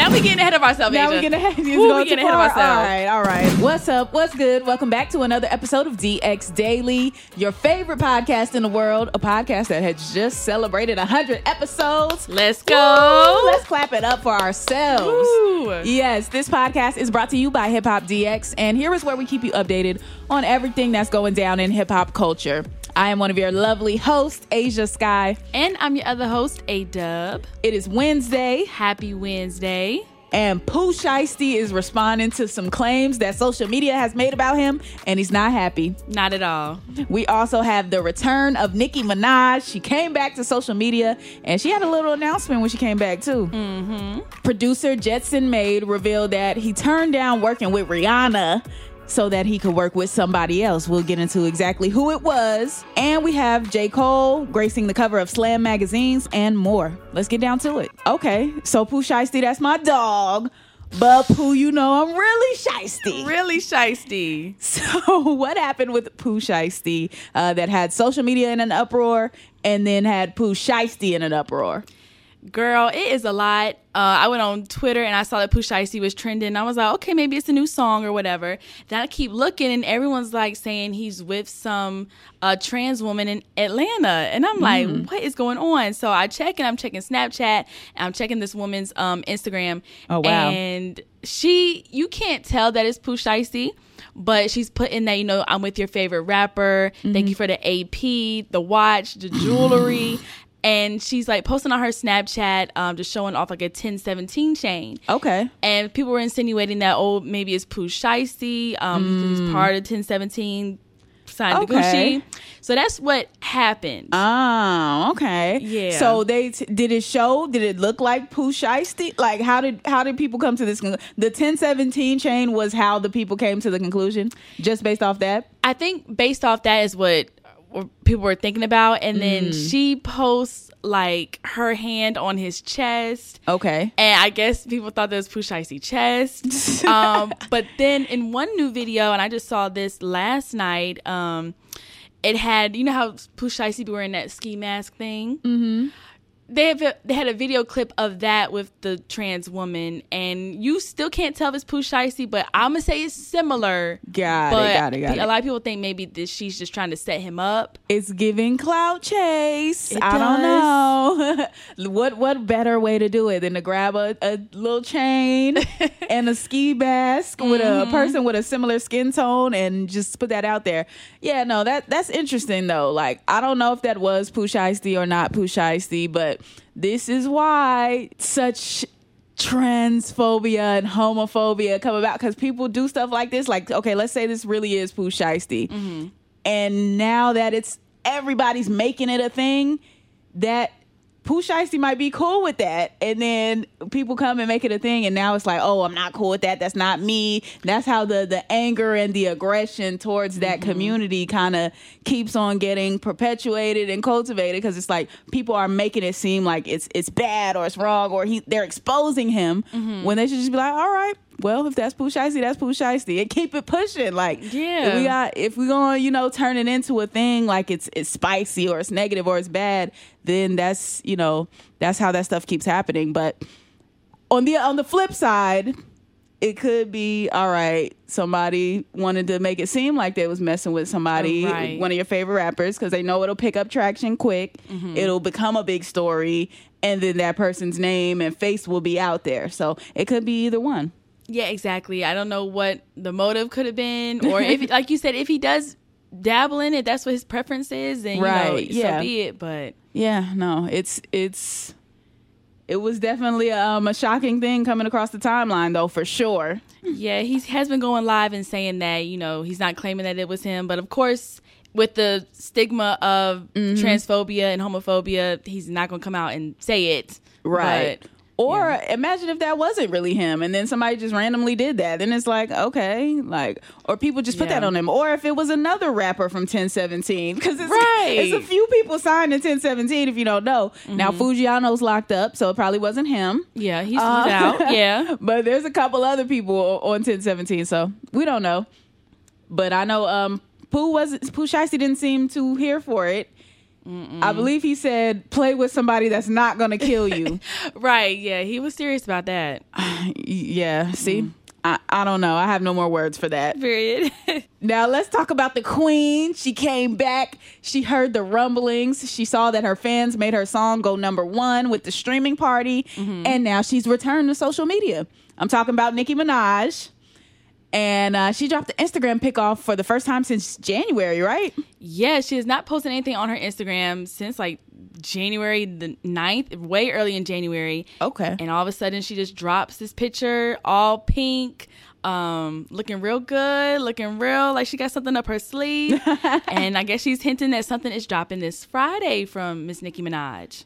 Now we're getting ahead of ourselves. Now Asia. we getting ahead. It's Woo, we getting ahead of ourselves. All right, all right. What's up? What's good? Welcome back to another episode of DX Daily, your favorite podcast in the world. A podcast that has just celebrated 100 episodes. Let's go. Woo! Let's clap it up for ourselves. Woo. Yes, this podcast is brought to you by Hip Hop DX, and here is where we keep you updated on everything that's going down in hip hop culture. I am one of your lovely hosts, Asia Sky. And I'm your other host, A Dub. It is Wednesday, Happy Wednesday. and Pooh Shiesty is responding to some claims that social media has made about him, and he's not happy. Not at all. We also have the return of Nicki Minaj. She came back to social media, and she had a little announcement when she came back too. Mm-hmm. Producer Jetsonmade revealed that he turned down working with Rihanna. So that he could work with somebody else. We'll get into exactly who it was. And we have J. Cole gracing the cover of Slam magazines and more. Let's get down to it. Okay, so Pooh Shiesty, that's my dog. But Pooh, you know I'm really shiesty. Really shisty. So what happened with Pooh Shiesty uh, that had social media in an uproar and then had Pooh Shiesty in an uproar? Girl, it is a lot. Uh, I went on Twitter and I saw that Pooh Shiesty was trending. I was like, okay, maybe it's a new song or whatever. Then I keep looking and everyone's like saying he's with some uh, trans woman in Atlanta. And I'm like, Mm. what is going on? So I check and I'm checking Snapchat and I'm checking this woman's um, Instagram. Oh, wow. And she, you can't tell that it's Pooh Shiesty. But she's putting that, you know, I'm with your favorite rapper. Mm-hmm. Thank you for the AP, the watch, the jewelry. and she's like posting on her Snapchat, um, just showing off like a 1017 chain. Okay. And people were insinuating that, oh, maybe it's Pooh Shiesty, um, because he's part of 1017, signed to Mm. Okay. Gucci. So that's what happened. Oh, okay. Yeah. So they t- did it show? Did it look like Pooh Shiesty? Like how did how did people come to this? Con- the 1017 chain was how the people came to the conclusion, just based off that. I think based off that is what people were thinking about. And then Mm. she posts like her hand on his chest. Okay. And I guess people thought that was Pooh Shiesty chest. um, but then in one new video, and I just saw this last night, um, it had, you know how Pooh Shiesty be wearing that ski mask thing? Mm-hmm. They, have a, they had a video clip of that with the trans woman, and you still can't tell if it's Pooh Shiesty, but I'm to say it's similar. Got but it. Got it. Got a it. lot of people think maybe this, she's just trying to set him up. It's giving clout chase. It I don't know. what what better way to do it than to grab a, a little chain and a ski mask with a mm-hmm. person with a similar skin tone and just put that out there. Yeah, no, that that's interesting though. Like I don't know if that was Pooh Shiesty or not Pooh Shiesty, but this is why such transphobia and homophobia come about because people do stuff like this. Like, okay, let's say this really is Pooh Shiesty mm-hmm. and now that it's everybody's making it a thing, that Pooh Shiesty might be cool with that, and then people come and make it a thing, and now it's like, oh, I'm not cool with that. That's not me. That's how the the anger and the aggression towards that mm-hmm. community kind of keeps on getting perpetuated and cultivated because it's like people are making it seem like it's it's bad or it's wrong or he they're exposing him mm-hmm. when they should just be like, all right. Well, if that's Pooh Shiesty, that's Pooh Shiesty. And keep it pushing. Like, Yeah. if we got if we're gonna, you know, turn it into a thing like it's it's spicy or it's negative or it's bad, then that's you know, that's how that stuff keeps happening. But on the on the flip side, it could be all right. Somebody wanted to make it seem like they was messing with somebody, Right. one of your favorite rappers, because they know it'll pick up traction quick. Mm-hmm. It'll become a big story, and then that person's name and face will be out there. So it could be either one. Yeah, exactly. I don't know what the motive could have been, or if, like you said, if he does dabble in it, that's what his preference is, then you know, Right, yeah. so be it. But Yeah, no, it's it's it was definitely um, a shocking thing coming across the timeline, though, for sure. yeah, he has been going live and saying that you know he's not claiming that it was him, but of course. With the stigma of Mm-hmm. transphobia and homophobia, he's not going to come out and say it. Right. But, Or imagine if that wasn't really him and then somebody just randomly did that. Then it's like, okay, like, or people just put Yeah. that on him. Or if it was another rapper from 1017. Because it's, Right. it's a few people signed in 1017 if you don't know. Now, Foogiano's locked up, so it probably wasn't him. yeah, he's, Uh, he's out. Yeah. But there's a couple other people on 1017, so we don't know. But I know um Pooh wasn't Pooh Shiesty didn't seem too here for it. I believe he said play with somebody that's not gonna kill you. Right. Yeah. He was serious about that. yeah, see? Mm. I, I don't know. I have no more words for that. Period. Now let's talk about the queen. She came back. She heard the rumblings. She saw that her fans made her song go number one with the streaming party, mm-hmm. and now she's returned to social media. I'm talking about Nicki Minaj, and uh, she dropped the Instagram pic off for the first time since January, right? yeah, she has not posted anything on her Instagram since like January the 9th, way early in January. Okay. And all of a sudden she just drops this picture, all pink, um, looking real good, looking real like she got something up her sleeve. and I guess she's hinting that something is dropping this Friday from Miss Nicki Minaj.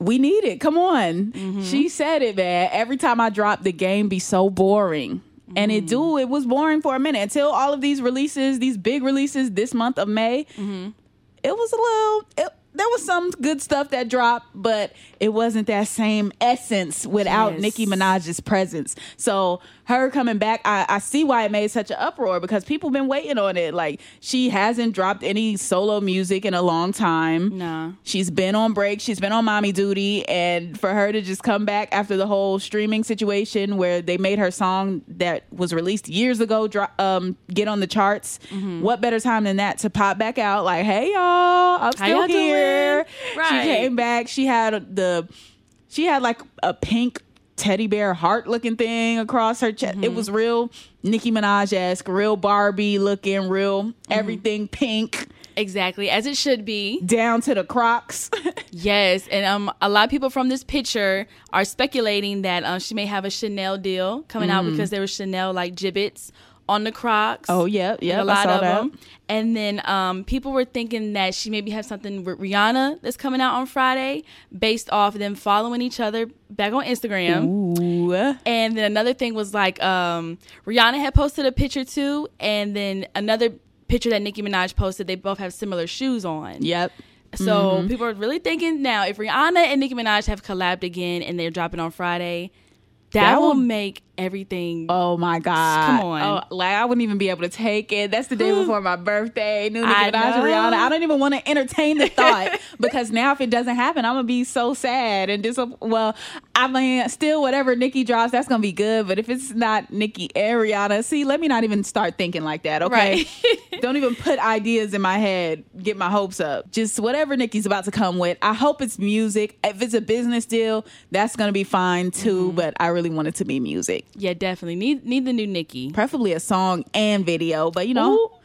we need it. Come on. She said it, man. Every time I drop, the game be so boring. And it do. It was boring for a minute until all of these releases, these big releases this month of May. It was a little. It, there was some good stuff that dropped, but it wasn't that same essence without Yes. Nicki Minaj's presence. So her coming back, I, I see why it made such an uproar because people been waiting on it. Like she hasn't dropped any solo music in a long time. Nah. She's been on break. She's been on mommy duty. And for her to just come back after the whole streaming situation where they made her song that was released years ago dro- um, get on the charts, Mm-hmm. what better time than that to pop back out? Like, hey, y'all, I'm still y'all doing? here. Right. She came back. She had the, she had like a pink teddy bear heart looking thing across her chest. Mm-hmm. It was real Nicki Minaj esque, real Barbie looking, real Mm-hmm. everything pink Exactly, as it should be. down to the Crocs. Yes, and um, a lot of people from this picture are speculating that um, she may have a Chanel deal coming out because there were Chanel like Jibbitz on the Crocs. Oh, and yep, a I lot saw of that. them. And then um, people were thinking that she maybe have something with Rihanna that's coming out on Friday, based off them following each other back on Instagram. Ooh. And then another thing was like um, Rihanna had posted a picture too, and then another picture that Nicki Minaj posted. They both have similar shoes on. Yep. So Mm-hmm. people are really thinking now if Rihanna and Nicki Minaj have collabed again and they're dropping on Friday, that, That will make everything. Oh my God. Come on. Oh, like I wouldn't even be able to take it. That's the day before my birthday. New Nicki I Minaj. Rihanna. I don't even want to entertain the thought because now if it doesn't happen, I'm gonna be so sad and dis well, I mean still whatever Nicki drops, that's gonna be good. But if it's not Nicki and Rihanna, see, let me not even start thinking like that, okay? don't even put ideas in my head, get my hopes up. Just whatever Nicki's about to come with. I hope it's music. If it's a business deal, that's gonna be fine too. Mm-hmm. But I really want it to be music yeah, definitely need need the new Nicki. preferably a song and video. But you know,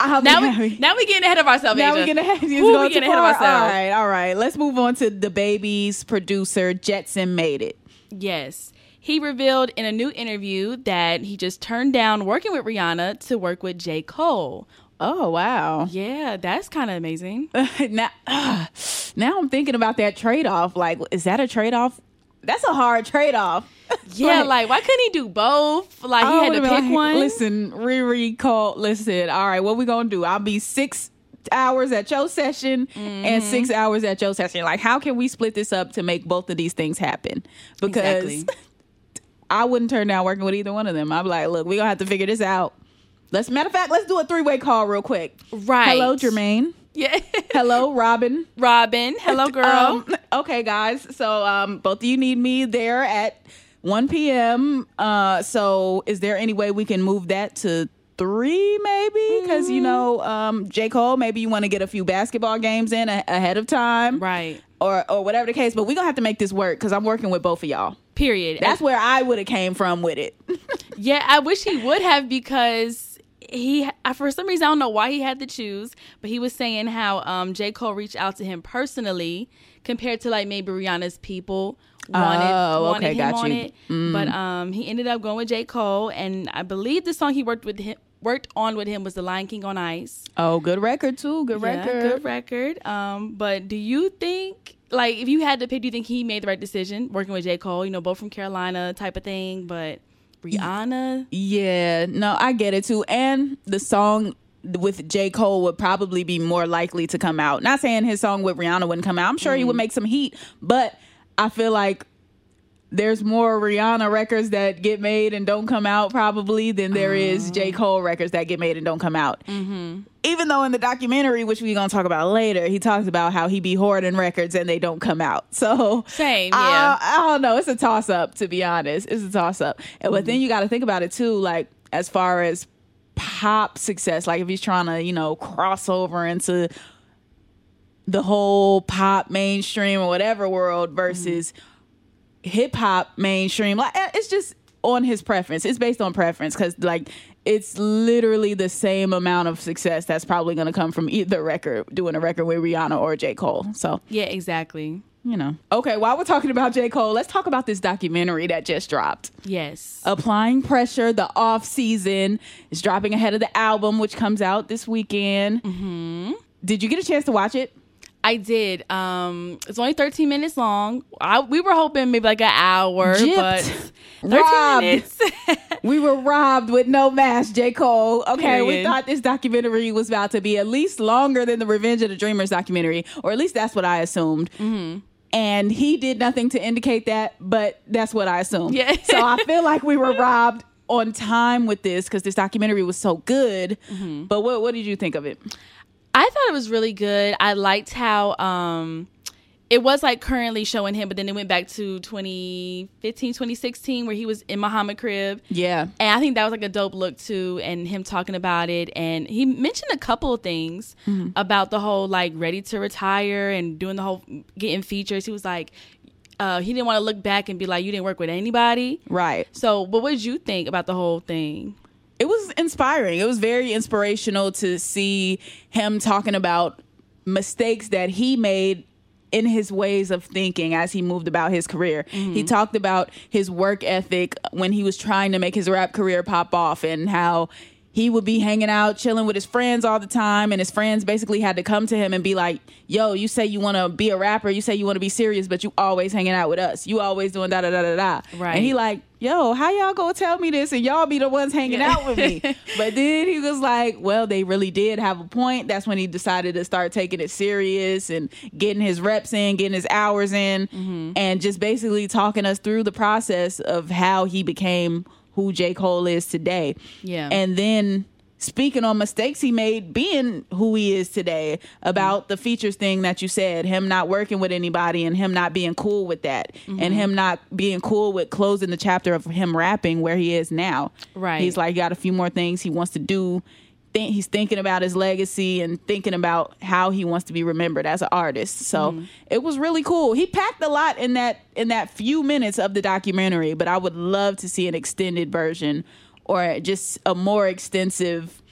I'll Now we now we getting ahead of ourselves. now Asia. we're gonna have to Ooh, we getting ahead of ourselves. All right, all right. Let's move on to the baby's producer. Jetsonmade it. Yes. He revealed in a new interview that he just turned down working with Rihanna to work with J. Cole. Oh wow! Yeah, that's kind of amazing. now, ah, now I'm thinking about that trade off. Like, is that a trade off? That's a hard trade off. Yeah, like why couldn't he do both? Like he had to pick one. Listen, Riri Cole. Listen, all right, what we gonna do? I'll be six hours at your session and Mm-hmm. six hours at your session. Like, how can we split this up to make both of these things happen? Because Exactly. I wouldn't turn down working with either one of them. I'd be like, look, we're gonna have to figure this out. Let's matter of fact, let's do a three way call real quick. Right. Hello, Jermaine. Yeah. Hello, Robin. Robin. Hello, girl. Um, okay, guys. So um, both of you need me there at 1 p.m. Uh, so is there any way we can move that to three, maybe? Because you know, um, J Cole, maybe you want to get a few basketball games in a- ahead of time, Right. Or or whatever the case. But we're gonna have to make this work because I'm working with both of y'all. Period. That's where I would have came from with it. Yeah, I wish he would have because he for some reason I don't know why he had to choose, but he was saying how um J. Cole reached out to him personally compared to like maybe Rihanna's people wanted Oh, wanted okay, him got on you. it. But um he ended up going with J. Cole and I believe the song he worked with him worked on with him was The Lion King on Ice. oh, good record too. Good Yeah, record. good record. Um, but do you think, like, if you had to pick, do you think he made the right decision working with J. Cole? You know, both from Carolina type of thing, but Rihanna. Yeah, no, I get it too. And the song with J. Cole would probably be more likely to come out. Not saying his song with Rihanna wouldn't come out. I'm sure he would mm-hmm. make some heat, but I feel like there's more Rihanna records that get made and don't come out probably than there is J. Mm-hmm. Cole records that get made and don't come out. Mm-hmm. Even though in the documentary, which we're gonna talk about later, he talks about how he be hoarding records and they don't come out. So Same, I- yeah. I don't know. It's a toss up, to be honest. It's a toss up. And but then mm-hmm. you got to think about it too, like as far as pop success, like if he's trying to, you know, cross over into the whole pop mainstream or whatever world versus hip hop mainstream. Like eh, it's just on his preference. It's based on preference because like it's literally the same amount of success that's probably going to come from either record, doing a record with Rihanna or J Cole. So Yeah, exactly. you know. Okay, while we're talking about J. Cole, let's talk about this documentary that just dropped. Yes. Applying Pressure, the off season, is dropping ahead of the album, which comes out this weekend. Mm-hmm. Did you get a chance to watch it? I did. Um, it's only 13 minutes long. I, we were hoping maybe like an hour, Gypped. but 13 Robbed. minutes. We were robbed with no mask, J. Cole. Okay, we thought this documentary was about to be at least longer than the Revenge of the Dreamers documentary, or at least that's what I assumed. Mm-hmm. And he did nothing to indicate that, but that's what I assumed. Yeah. so I feel like we were robbed on time with this because this documentary was so good. Mm-hmm. But what what did you think of it? I thought it was really good. I liked how um it was like currently showing him, but then it went back to 2015, 2016 where he was in Muhammad Crib. Yeah. And I think that was like a dope look too, and him talking about it. And he mentioned a couple of things Mm-hmm. about the whole like ready to retire and doing the whole getting features. He was like, uh, he didn't want to look back and be like, you didn't work with anybody. Right. So, what would you think about the whole thing? It was inspiring. It was very inspirational to see him talking about mistakes that he made in his ways of thinking as he moved about his career. He mm-hmm. talked about his work ethic when he was trying to make his rap career pop off and how he would be hanging out chilling with his friends all the time and his friends basically had to come to him and be like yo you say you want to be a rapper you say you want to be serious but you always hanging out with us you always doing da da da da da Right. and he like yo how y'all gonna tell me this and y'all be the ones hanging out with me but then he was like well they really did have a point that's when he decided to start taking it serious and getting his reps in getting his hours in Mm-hmm. and just basically talking us through the process of how he became who J. Cole is today. Yeah. And then speaking on mistakes he made being who he is today about the features thing that you said, him not working with anybody and him not being cool with that. Mm-hmm. And him not being cool with closing the chapter of him rapping where he is now. Right. He's like got a few more things he wants to do. Think he's thinking about his legacy and thinking about how he wants to be remembered as an artist. So Mm-hmm. it was really cool. He packed a lot in that in that few minutes of the documentary, but I would love to see an extended version or just a more extensive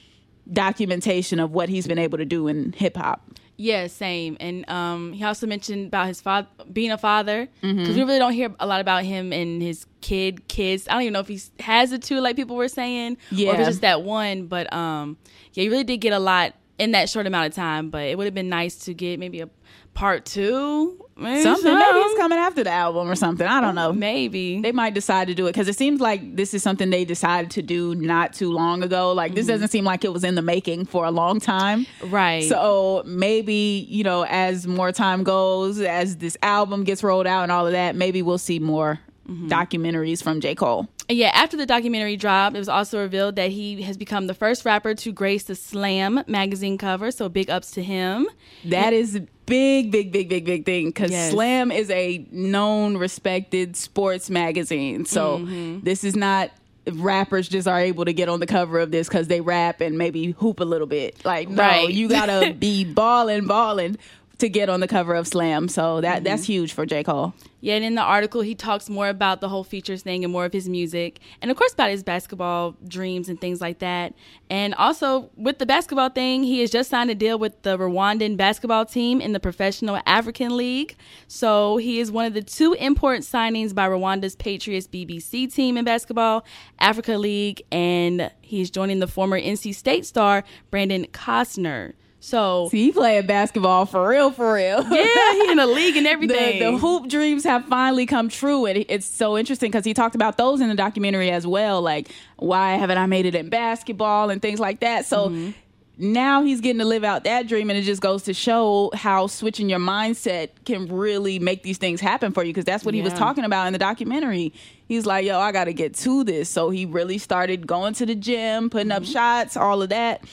documentation of what he's been able to do in hip hop. Yeah, same. And um, he also mentioned about his father being a father because Mm-hmm. we really don't hear a lot about him and his kid, kids. I don't even know if he has a two, like people were saying, or if Yeah. it's just that one. But um, yeah, he really did get a lot in that short amount of time. But it would have been nice to get maybe a part two, maybe Something maybe it's coming after the album or something. I don't know. Maybe they might decide to do it because it seems like this is something they decided to do not too long ago. Like this mm-hmm. doesn't seem like it was in the making for a long time. Right. So maybe, you know, as more time goes, as this album gets rolled out and all of that, maybe we'll see more mm-hmm. documentaries from J. Cole. Yeah, after the documentary dropped, it was also revealed that he has become the first rapper to grace the Slam magazine cover. So big ups to him. That is a big, big, big, big, big thing because Yes. Slam is a known, respected sports magazine. So Mm-hmm. this is not rappers just are able to get on the cover of this because they rap and maybe hoop a little bit. Like, no, Right. you gotta be balling, balling to get on the cover of Slam. So that Mm-hmm. that's huge for J Cole. Yeah, and in the article, he talks more about the whole features thing and more of his music, and of course about his basketball dreams and things like that. And also with the basketball thing, he has just signed a deal with the Rwandan basketball team in the Professional African League. So he is one of the two important signings by Rwanda's Patriots BBC team in basketball, Africa League, and he's joining the former NC State star Brandon Costner. So See, he playing basketball for real, for real. yeah, he in the league and everything. the hoop dreams have finally come true and it's so interesting because he talked about those in the documentary as well like why haven't i made it in basketball and things like that so Mm-hmm. now he's getting to live out that dream and it just goes to show how switching your mindset can really make these things happen for you because that's what he was talking about in the documentary he's like yo i gotta get to this so he really started going to the gym putting up Mm-hmm. shots all of that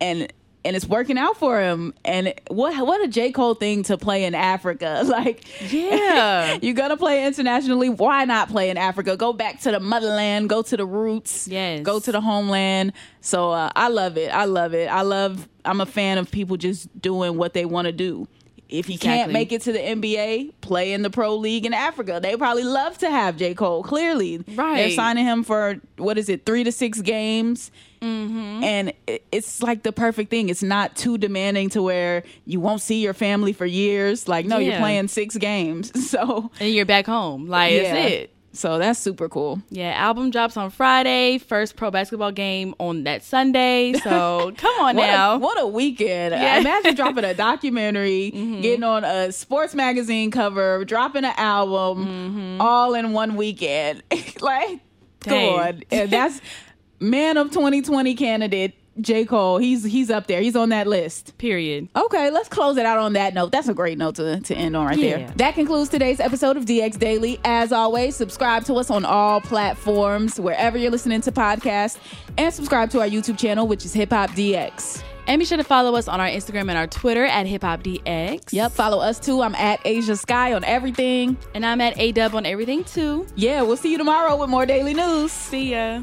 and and it's working out for him. And what what a J Cole thing to play in Africa. Like, Yeah. you're gonna play internationally. Why not play in Africa? Go back to the motherland. Go to the roots. Yes. Go to the homeland. So uh, I love it. I love it. I love. I'm a fan of people just doing what they want to do. If you can't make it to the NBA, play in the pro league in Africa. They probably love to have J. Cole. Clearly, right? They're signing him for what is it, three to six games, Mm-hmm. and it's like the perfect thing. It's not too demanding to where you won't see your family for years. Like, no, you're playing six games, so and you're back home. Like yeah. that's it. So that's super cool. Yeah, album drops on Friday. First pro basketball game on that Sunday. So come on What now. A, what a weekend. Yeah. Mm-hmm. Imagine dropping a documentary, getting on a sports magazine cover, dropping an album all in one weekend. like, come Mm-hmm. Dang. on. And that's man of 2020 candidate J. Cole. He's he's up there. He's on that list. Period. Okay, let's close it out on that note. That's a great note to, to end on right Yeah. there. That concludes today's episode of DX Daily. As always, subscribe to us on all platforms, wherever you're listening to podcasts, and subscribe to our YouTube channel, which is Hip Hop DX. And be sure to follow us on our Instagram and our Twitter at Hip Hop DX. Yep, follow us too. I'm at Asia Sky on everything. And I'm at A Dub on everything too. Yeah, we'll see you tomorrow with more daily news. See ya.